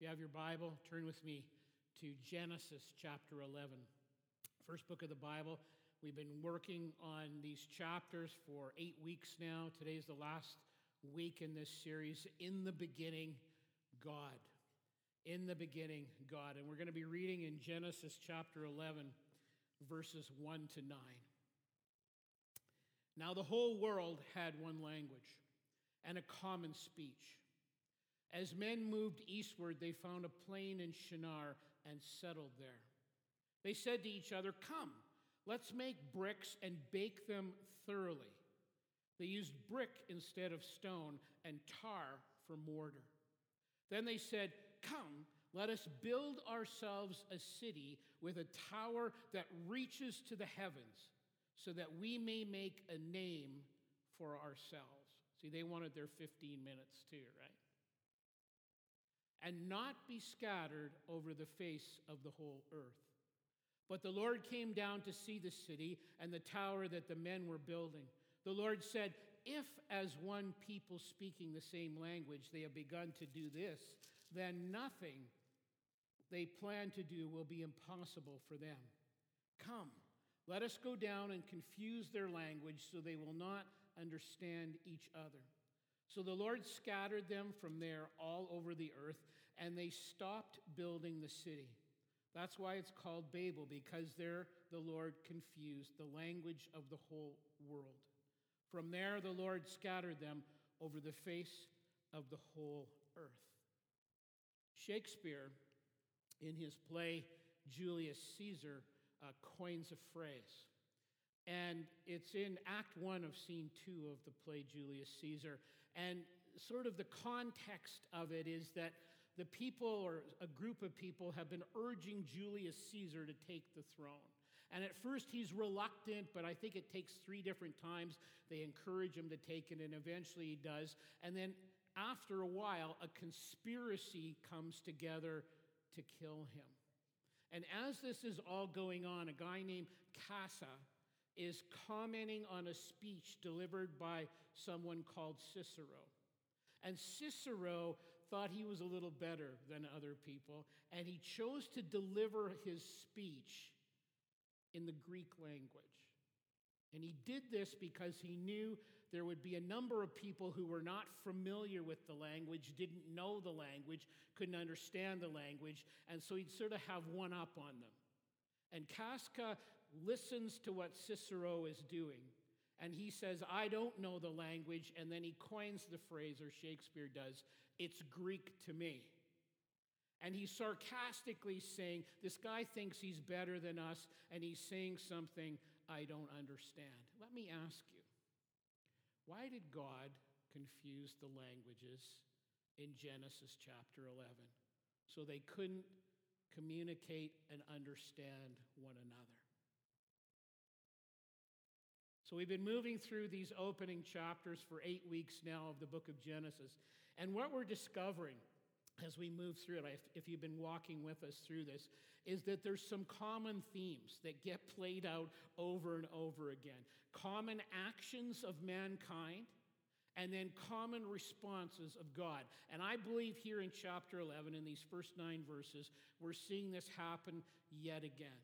you have your Bible, turn with me to Genesis chapter 11. First book of the Bible. We've been working on these chapters for eight weeks now. Today's the last week in this series. In the beginning, God. In the beginning, God. And we're going to be reading in Genesis chapter 11, verses 1 to 9. Now, the whole world had one language and a common speech. As men moved eastward, they found a plain in Shinar and settled there. They said to each other, Come, let's make bricks and bake them thoroughly. They used brick instead of stone and tar for mortar. Then they said, Come, let us build ourselves a city with a tower that reaches to the heavens, so that we may make a name for ourselves. See, they wanted their 15 minutes too, right? And not be scattered over the face of the whole earth. But the Lord came down to see the city and the tower that the men were building. The Lord said, If, as one people speaking the same language, they have begun to do this, then nothing they plan to do will be impossible for them. Come, let us go down and confuse their language so they will not understand each other. So the Lord scattered them from there all over the earth, and they stopped building the city. That's why it's called Babel, because there the Lord confused the language of the whole world. From there, the Lord scattered them over the face of the whole earth. Shakespeare, in his play Julius Caesar, uh, coins a phrase. And it's in Act One of Scene Two of the play Julius Caesar. And sort of the context of it is that the people or a group of people have been urging Julius Caesar to take the throne. And at first he's reluctant, but I think it takes three different times. They encourage him to take it, and eventually he does. And then after a while, a conspiracy comes together to kill him. And as this is all going on, a guy named Casca is commenting on a speech delivered by someone called Cicero. And Cicero thought he was a little better than other people, and he chose to deliver his speech in the Greek language. And he did this because he knew there would be a number of people who were not familiar with the language, didn't know the language, couldn't understand the language, and so he'd sort of have one up on them. And Casca listens to what Cicero is doing, and he says, I don't know the language, and then he coins the phrase, or Shakespeare does, it's Greek to me. And he's sarcastically saying, This guy thinks he's better than us, and he's saying something I don't understand. Let me ask you why did God confuse the languages in Genesis chapter 11? So they couldn't communicate and understand one another. So we've been moving through these opening chapters for eight weeks now of the book of Genesis. And what we're discovering as we move through it, if you've been walking with us through this, is that there's some common themes that get played out over and over again. Common actions of mankind, and then common responses of God. And I believe here in chapter 11, in these first nine verses, we're seeing this happen yet again.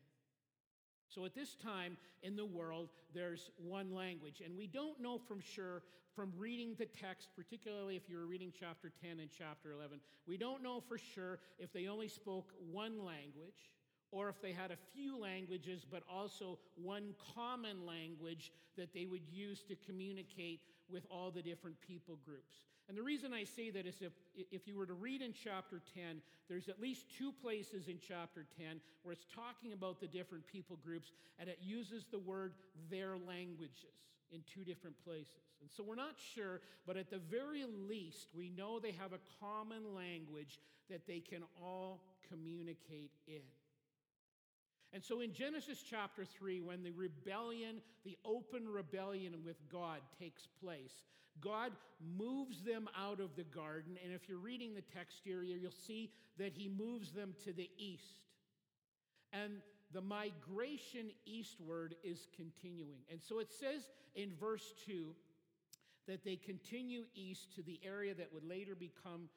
So at this time in the world, there's one language. And we don't know from sure from reading the text, particularly if you're reading chapter 10 and chapter 11, we don't know for sure if they only spoke one language or if they had a few languages, but also one common language that they would use to communicate with all the different people groups. And the reason I say that is if, if you were to read in chapter 10, there's at least two places in chapter 10 where it's talking about the different people groups, and it uses the word their languages in two different places. And so we're not sure, but at the very least, we know they have a common language that they can all communicate in. And so in Genesis chapter 3, when the rebellion, the open rebellion with God takes place, God moves them out of the garden. And if you're reading the text here, you'll see that he moves them to the east. And the migration eastward is continuing. And so it says in verse 2 that they continue east to the area that would later become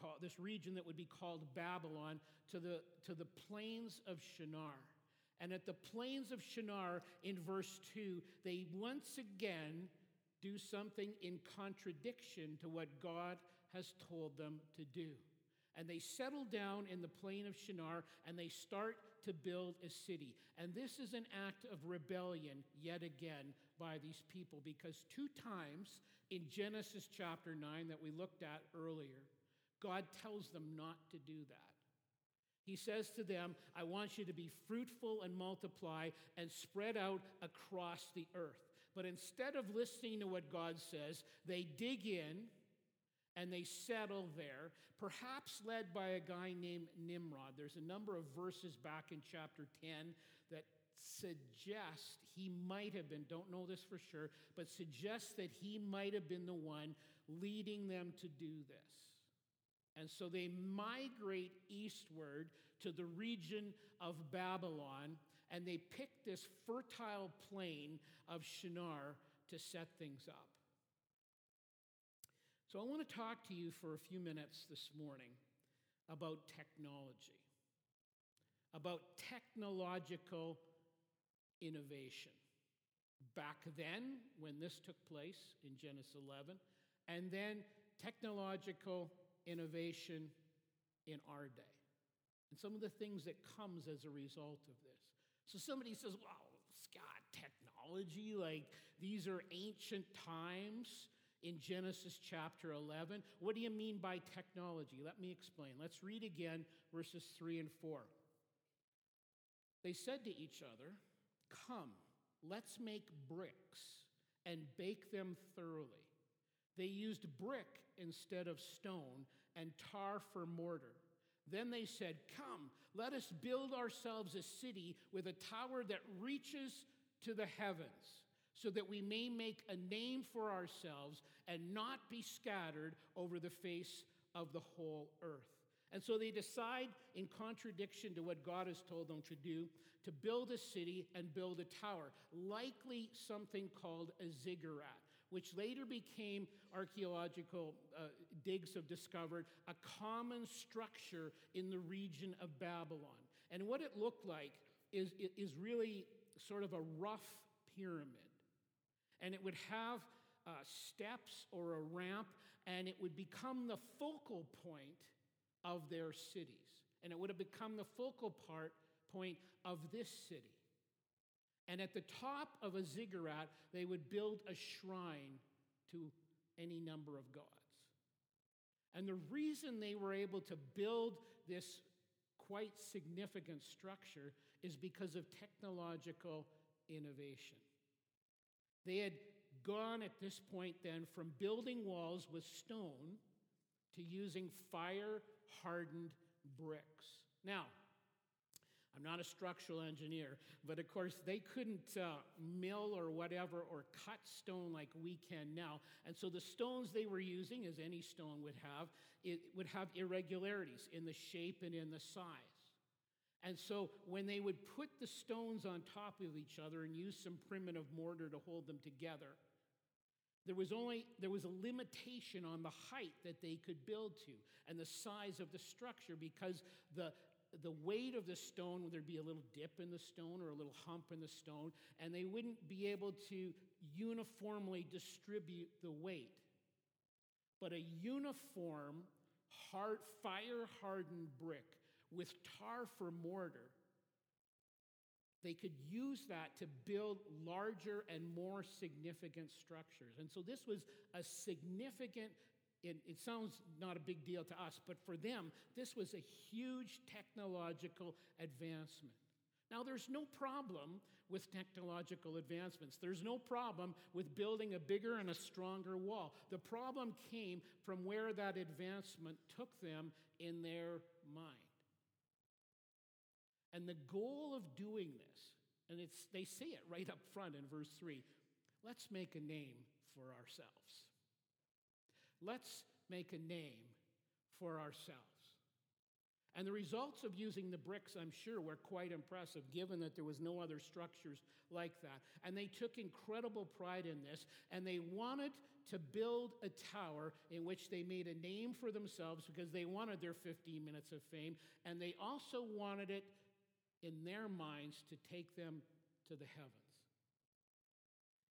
call, this region that would be called Babylon to the, to the plains of Shinar. And at the plains of Shinar, in verse 2, they once again do something in contradiction to what God has told them to do. And they settle down in the plain of Shinar and they start to build a city. And this is an act of rebellion yet again by these people because two times in Genesis chapter 9 that we looked at earlier, God tells them not to do that. He says to them, I want you to be fruitful and multiply and spread out across the earth. But instead of listening to what God says, they dig in and they settle there, perhaps led by a guy named Nimrod. There's a number of verses back in chapter 10 that suggest he might have been, don't know this for sure, but suggest that he might have been the one leading them to do this. And so they migrate eastward to the region of Babylon and they pick this fertile plain of Shinar to set things up. So I want to talk to you for a few minutes this morning about technology, about technological innovation. Back then, when this took place in Genesis 11, and then technological innovation in our day. And some of the things that comes as a result of this. So somebody says, well, Scott, technology, like these are ancient times in Genesis chapter 11. What do you mean by technology? Let me explain. Let's read again verses 3 and 4. They said to each other, Come, let's make bricks and bake them thoroughly. They used brick instead of stone and tar for mortar. Then they said, Come, let us build ourselves a city with a tower that reaches to the heavens so that we may make a name for ourselves and not be scattered over the face of the whole earth. And so they decide, in contradiction to what God has told them to do, to build a city and build a tower, likely something called a ziggurat, which later became archaeological uh, digs have discovered a common structure in the region of Babylon. And what it looked like is, is really sort of a rough pyramid and it would have uh, steps or a ramp, and it would become the focal point of their cities. And it would have become the focal part point of this city. And at the top of a ziggurat, they would build a shrine to any number of gods. And the reason they were able to build this quite significant structure is because of technological innovation. They had gone at this point then from building walls with stone to using fire hardened bricks. Now, I'm not a structural engineer, but of course they couldn't uh, mill or whatever or cut stone like we can now. And so the stones they were using, as any stone would have, it would have irregularities in the shape and in the size. And so when they would put the stones on top of each other and use some primitive mortar to hold them together, there was only there was a limitation on the height that they could build to and the size of the structure because the the weight of the stone there'd be a little dip in the stone or a little hump in the stone and they wouldn't be able to uniformly distribute the weight but a uniform hard fire hardened brick with tar for mortar, they could use that to build larger and more significant structures. And so this was a significant, it, it, sounds not a big deal to us, but for them, this was a huge technological advancement. Now, there's no problem with technological advancements. There's no problem with building a bigger and a stronger wall. The problem came from where that advancement took them in their mind. And the goal of doing this, and it's, they say it right up front in verse 3 let's make a name for ourselves. Let's make a name for ourselves. And the results of using the bricks, I'm sure, were quite impressive, given that there was no other structures like that. And they took incredible pride in this, and they wanted to build a tower in which they made a name for themselves because they wanted their 15 minutes of fame, and they also wanted it in their minds to take them to the heavens.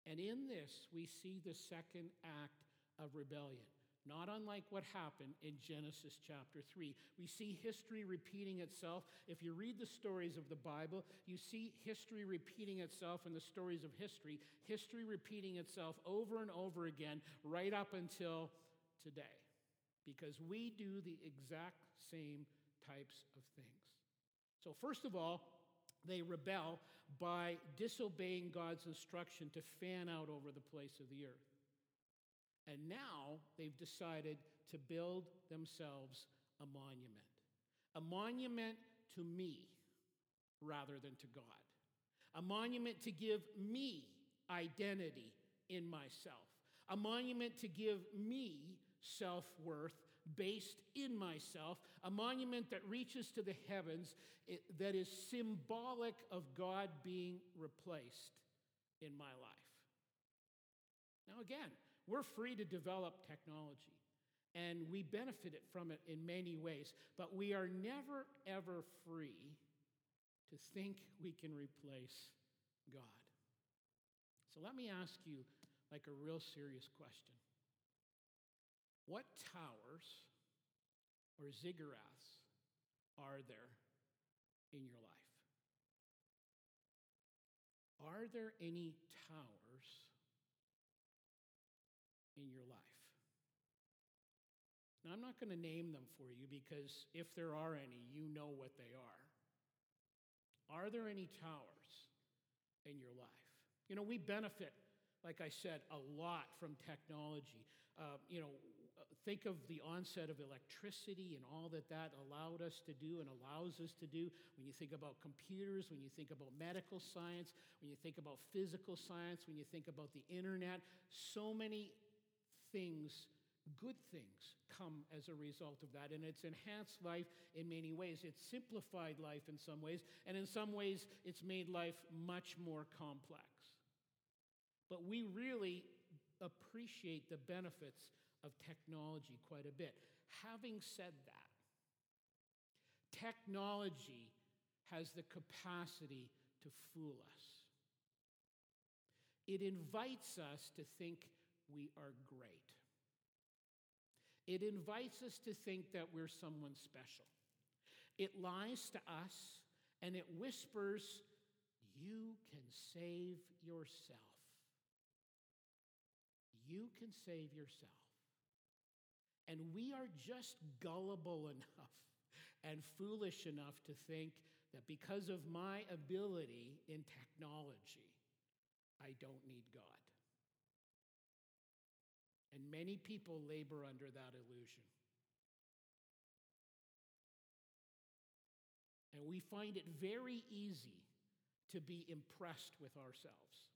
And in this, we see the second act of rebellion. Not unlike what happened in Genesis chapter 3. We see history repeating itself. If you read the stories of the Bible, you see history repeating itself in the stories of history, history repeating itself over and over again, right up until today. Because we do the exact same types of things. So, first of all, they rebel by disobeying God's instruction to fan out over the place of the earth. And now they've decided to build themselves a monument. A monument to me rather than to God. A monument to give me identity in myself. A monument to give me self worth based in myself. A monument that reaches to the heavens that is symbolic of God being replaced in my life. Now, again, we're free to develop technology, and we benefit from it in many ways, but we are never, ever free to think we can replace God. So let me ask you, like, a real serious question What towers or ziggurats are there in your life? Are there any towers? In your life. Now, I'm not going to name them for you because if there are any, you know what they are. Are there any towers in your life? You know, we benefit, like I said, a lot from technology. Uh, you know, think of the onset of electricity and all that that allowed us to do and allows us to do. When you think about computers, when you think about medical science, when you think about physical science, when you think about the internet, so many things, good things, come as a result of that. And it's enhanced life in many ways. It's simplified life in some ways, and in some ways, it's made life much more complex. But we really appreciate the benefits of technology quite a bit. Having said that, technology has the capacity to fool us. It invites us to think we are great. It invites us to think that we're someone special. It lies to us and it whispers, You can save yourself. You can save yourself. And we are just gullible enough and foolish enough to think that because of my ability in technology, I don't need God. And many people labor under that illusion. And we find it very easy to be impressed with ourselves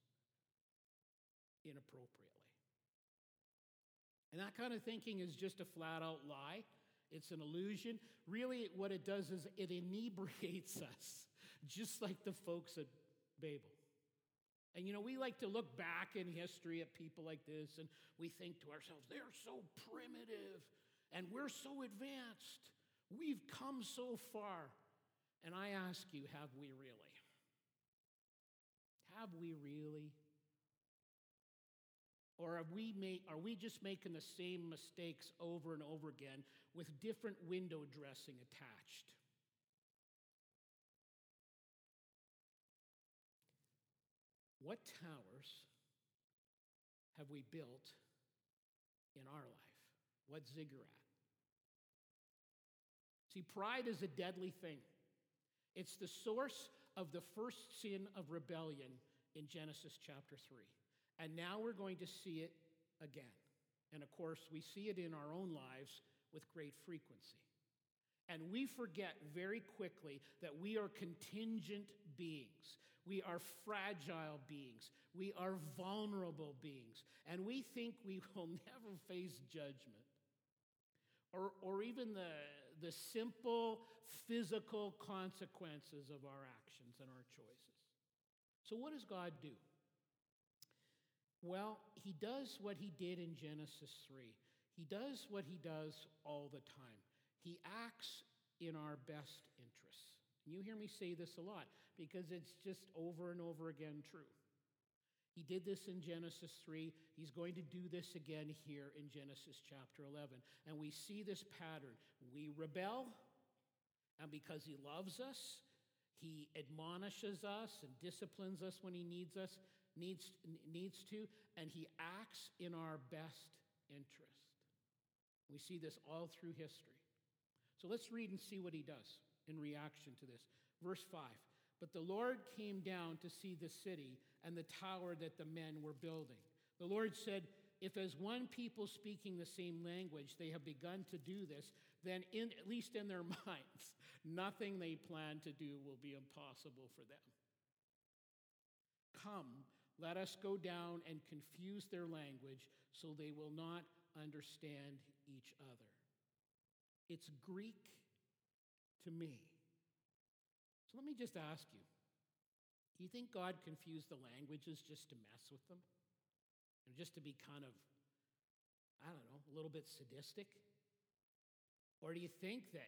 inappropriately. And that kind of thinking is just a flat out lie. It's an illusion. Really, what it does is it inebriates us, just like the folks at Babel. And you know, we like to look back in history at people like this and we think to ourselves, they're so primitive and we're so advanced. We've come so far. And I ask you, have we really? Have we really? Or are we, make, are we just making the same mistakes over and over again with different window dressing attached? What towers have we built in our life? What ziggurat? See, pride is a deadly thing. It's the source of the first sin of rebellion in Genesis chapter 3. And now we're going to see it again. And of course, we see it in our own lives with great frequency. And we forget very quickly that we are contingent beings. We are fragile beings. We are vulnerable beings. And we think we will never face judgment or, or even the, the simple physical consequences of our actions and our choices. So, what does God do? Well, he does what he did in Genesis 3. He does what he does all the time. He acts in our best interests. You hear me say this a lot because it's just over and over again true. He did this in Genesis 3. He's going to do this again here in Genesis chapter 11. And we see this pattern. We rebel, and because he loves us, he admonishes us and disciplines us when he needs us, needs, needs to, and he acts in our best interest. We see this all through history. So let's read and see what he does in reaction to this. Verse 5 But the Lord came down to see the city and the tower that the men were building. The Lord said, If as one people speaking the same language they have begun to do this, then in, at least in their minds, nothing they plan to do will be impossible for them. Come, let us go down and confuse their language so they will not understand each other. It's Greek to me. So let me just ask you do you think God confused the languages just to mess with them? Or just to be kind of, I don't know, a little bit sadistic? Or do you think that,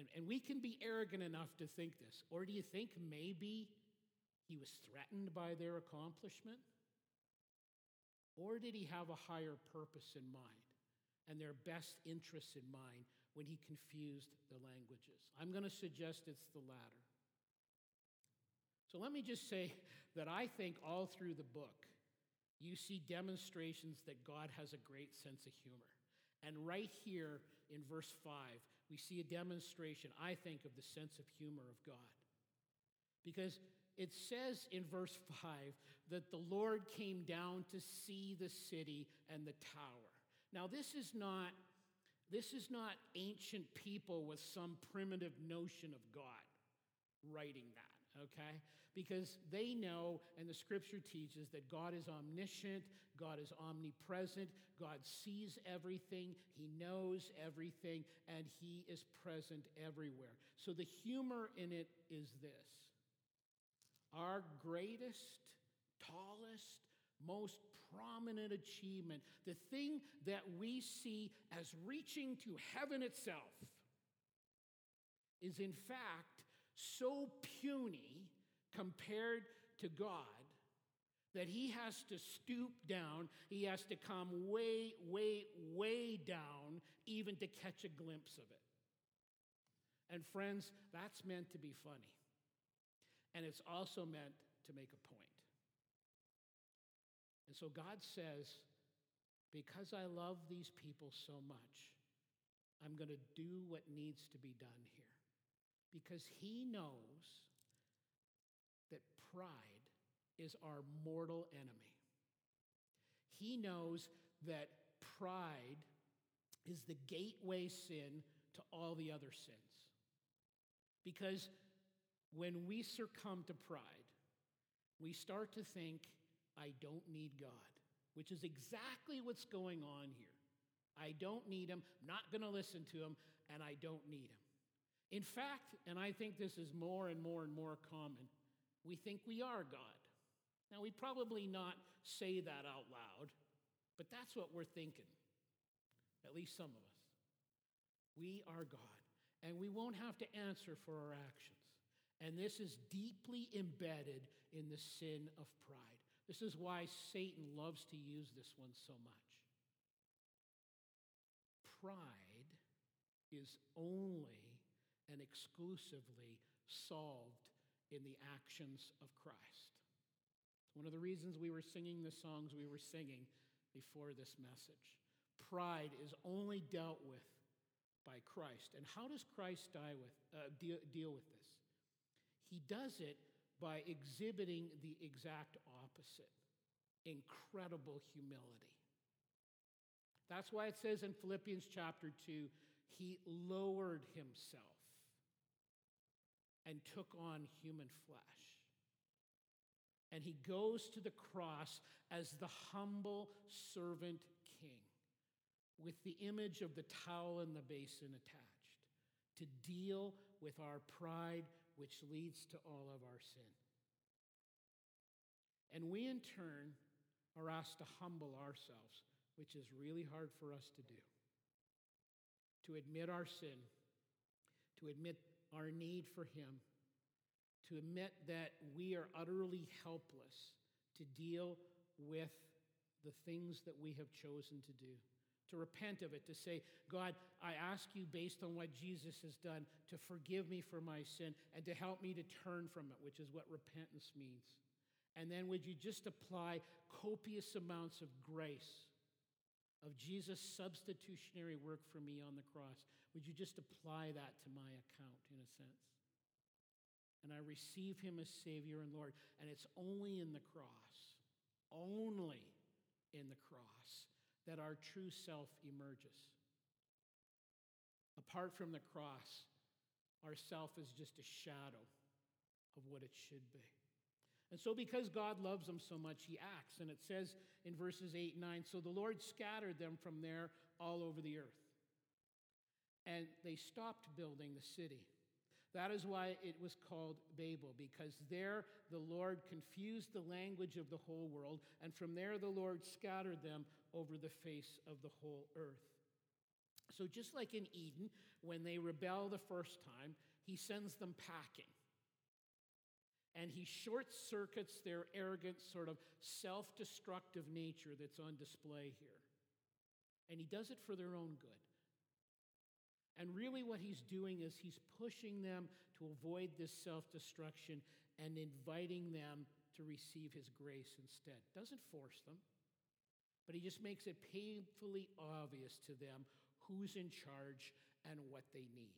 and, and we can be arrogant enough to think this, or do you think maybe he was threatened by their accomplishment? Or did he have a higher purpose in mind and their best interests in mind when he confused the languages? I'm going to suggest it's the latter. So let me just say that I think all through the book, you see demonstrations that God has a great sense of humor. And right here in verse 5, we see a demonstration, I think, of the sense of humor of God. Because it says in verse 5 that the Lord came down to see the city and the tower. Now, this is not. This is not ancient people with some primitive notion of God writing that, okay? because they know, and the scripture teaches, that God is omniscient, God is omnipresent, God sees everything, He knows everything, and He is present everywhere. So the humor in it is this our greatest, tallest, most prominent achievement, the thing that we see as reaching to heaven itself, is in fact so puny compared to God that he has to stoop down, he has to come way, way, way down even to catch a glimpse of it. And friends, that's meant to be funny. And it's also meant to make a point. And so God says, because I love these people so much, I'm going to do what needs to be done here. Because he knows that pride is our mortal enemy. He knows that pride is the gateway sin to all the other sins. Because when we succumb to pride, we start to think, I don't need God, which is exactly what's going on here. I don't need him, not going to listen to him, and I don't need him. In fact, and I think this is more and more and more common, we think we are God. Now, we'd probably not say that out loud, but that's what we're thinking, at least some of us. We are God, and we won't have to answer for our actions. And this is deeply embedded in the sin of pride. This is why Satan loves to use this one so much. Pride is only and exclusively solved in the actions of Christ. One of the reasons we were singing the songs we were singing before this message. Pride is only dealt with by Christ. And how does Christ die with, uh, deal, deal with this? He does it by exhibiting the exact opposite incredible humility. That's why it says in Philippians chapter 2 he lowered himself and took on human flesh. And he goes to the cross as the humble servant king with the image of the towel and the basin attached to deal with our pride, which leads to all of our sin. And we, in turn, are asked to humble ourselves, which is really hard for us to do. To admit our sin, to admit our need for Him, to admit that we are utterly helpless to deal with the things that we have chosen to do. To repent of it, to say, God, I ask you, based on what Jesus has done, to forgive me for my sin and to help me to turn from it, which is what repentance means. And then would you just apply copious amounts of grace, of Jesus' substitutionary work for me on the cross? Would you just apply that to my account, in a sense? And I receive him as Savior and Lord. And it's only in the cross, only in the cross, that our true self emerges. Apart from the cross, our self is just a shadow of what it should be. And so, because God loves them so much, he acts. And it says in verses 8 and 9 So the Lord scattered them from there all over the earth. And they stopped building the city. That is why it was called Babel, because there the Lord confused the language of the whole world, and from there the Lord scattered them over the face of the whole earth. So, just like in Eden, when they rebel the first time, he sends them packing. And he short circuits their arrogant, sort of self destructive nature that's on display here. And he does it for their own good. And really, what he's doing is he's pushing them to avoid this self destruction and inviting them to receive his grace instead. Doesn't force them, but he just makes it painfully obvious to them who's in charge and what they need.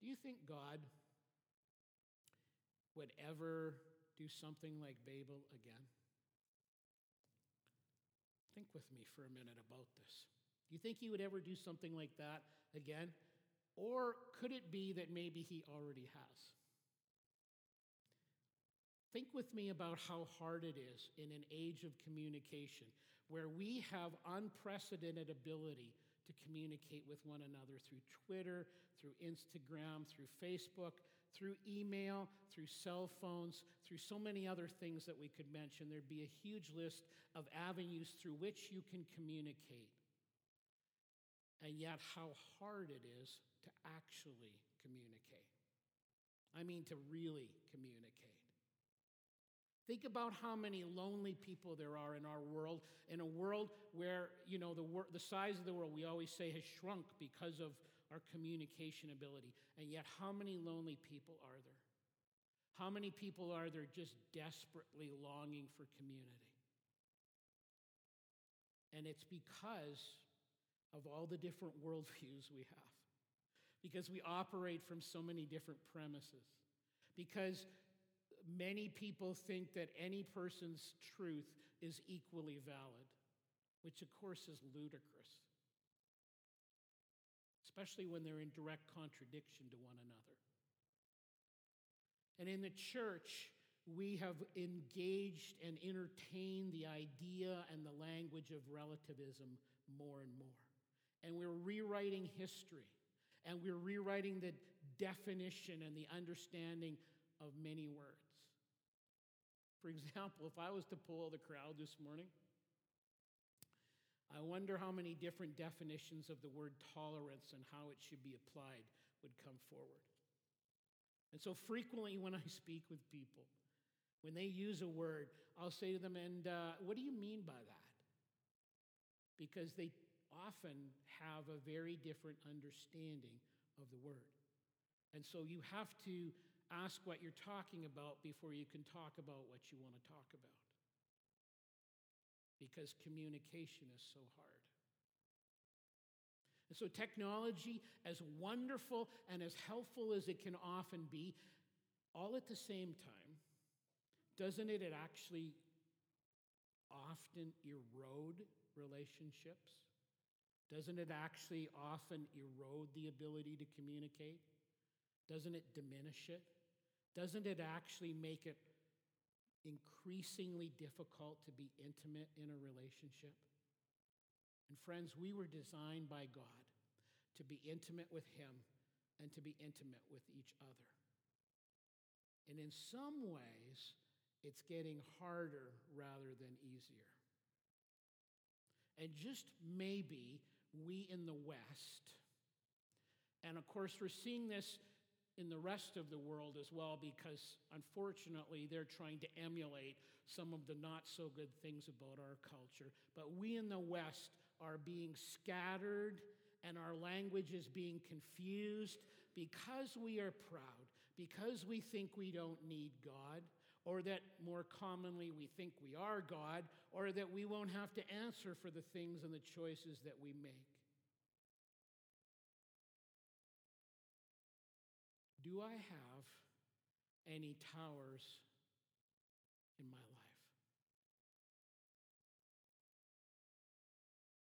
Do you think God would ever do something like Babel again? Think with me for a minute about this. Do you think he would ever do something like that again? Or could it be that maybe he already has? Think with me about how hard it is in an age of communication where we have unprecedented ability to communicate with one another through Twitter, through Instagram, through Facebook, through email, through cell phones, through so many other things that we could mention. There'd be a huge list of avenues through which you can communicate. And yet, how hard it is to actually communicate. I mean, to really communicate. Think about how many lonely people there are in our world, in a world where, you know, the, wor- the size of the world, we always say, has shrunk because of our communication ability. And yet, how many lonely people are there? How many people are there just desperately longing for community? And it's because of all the different worldviews we have, because we operate from so many different premises, because many people think that any person's truth is equally valid, which of course is ludicrous especially when they're in direct contradiction to one another. And in the church, we have engaged and entertained the idea and the language of relativism more and more. And we're rewriting history, and we're rewriting the definition and the understanding of many words. For example, if I was to pull the crowd this morning, I wonder how many different definitions of the word tolerance and how it should be applied would come forward. And so frequently, when I speak with people, when they use a word, I'll say to them, And uh, what do you mean by that? Because they often have a very different understanding of the word. And so you have to ask what you're talking about before you can talk about what you want to talk about because communication is so hard. And so, technology, as wonderful and as helpful as it can often be, all at the same time, doesn't it actually often erode relationships? Doesn't it actually often erode the ability to communicate? Doesn't it diminish it? Doesn't it actually make it increasingly difficult to be intimate in a relationship. And friends, we were designed by God to be intimate with Him and to be intimate with each other. And in some ways, it's getting harder rather than easier. And just maybe we in the West, and of course, we're seeing this in the rest of the world as well because unfortunately they're trying to emulate some of the not so good things about our culture. But we in the West are being scattered and our language is being confused because we are proud, because we think we don't need God, or that more commonly we think we are God, or that we won't have to answer for the things and the choices that we make. Do I have any towers in my life?